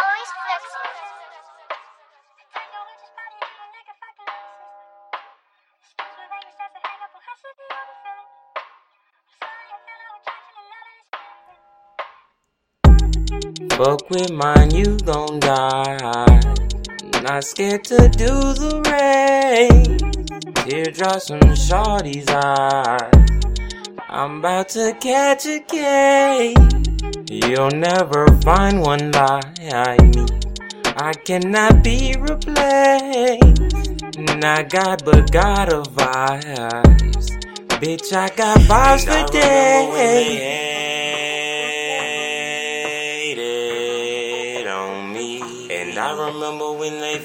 always. Fuck with mine, you gon' die. Not scared to do the rain. Teardrops from shorty's eyes. I'm about to catch a case. You'll never find one like me. I cannot be replaced. Not God, but God of vibes. Bitch, I got vibes for days. on me. And I remember when they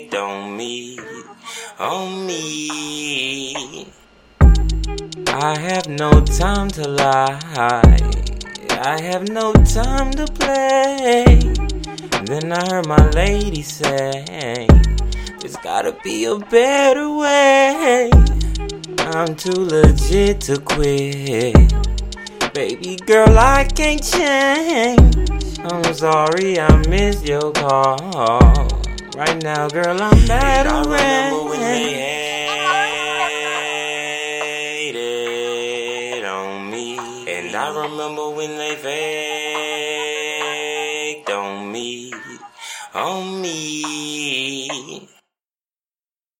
faked on me, on me. I have no time to lie. I have no time to play. Then I heard my lady say, There's gotta be a better way. I'm too legit to quit. Baby girl, I can't change. I'm sorry, I missed your call. Right now, girl, I'm hated And I remember when they faked on me, on me.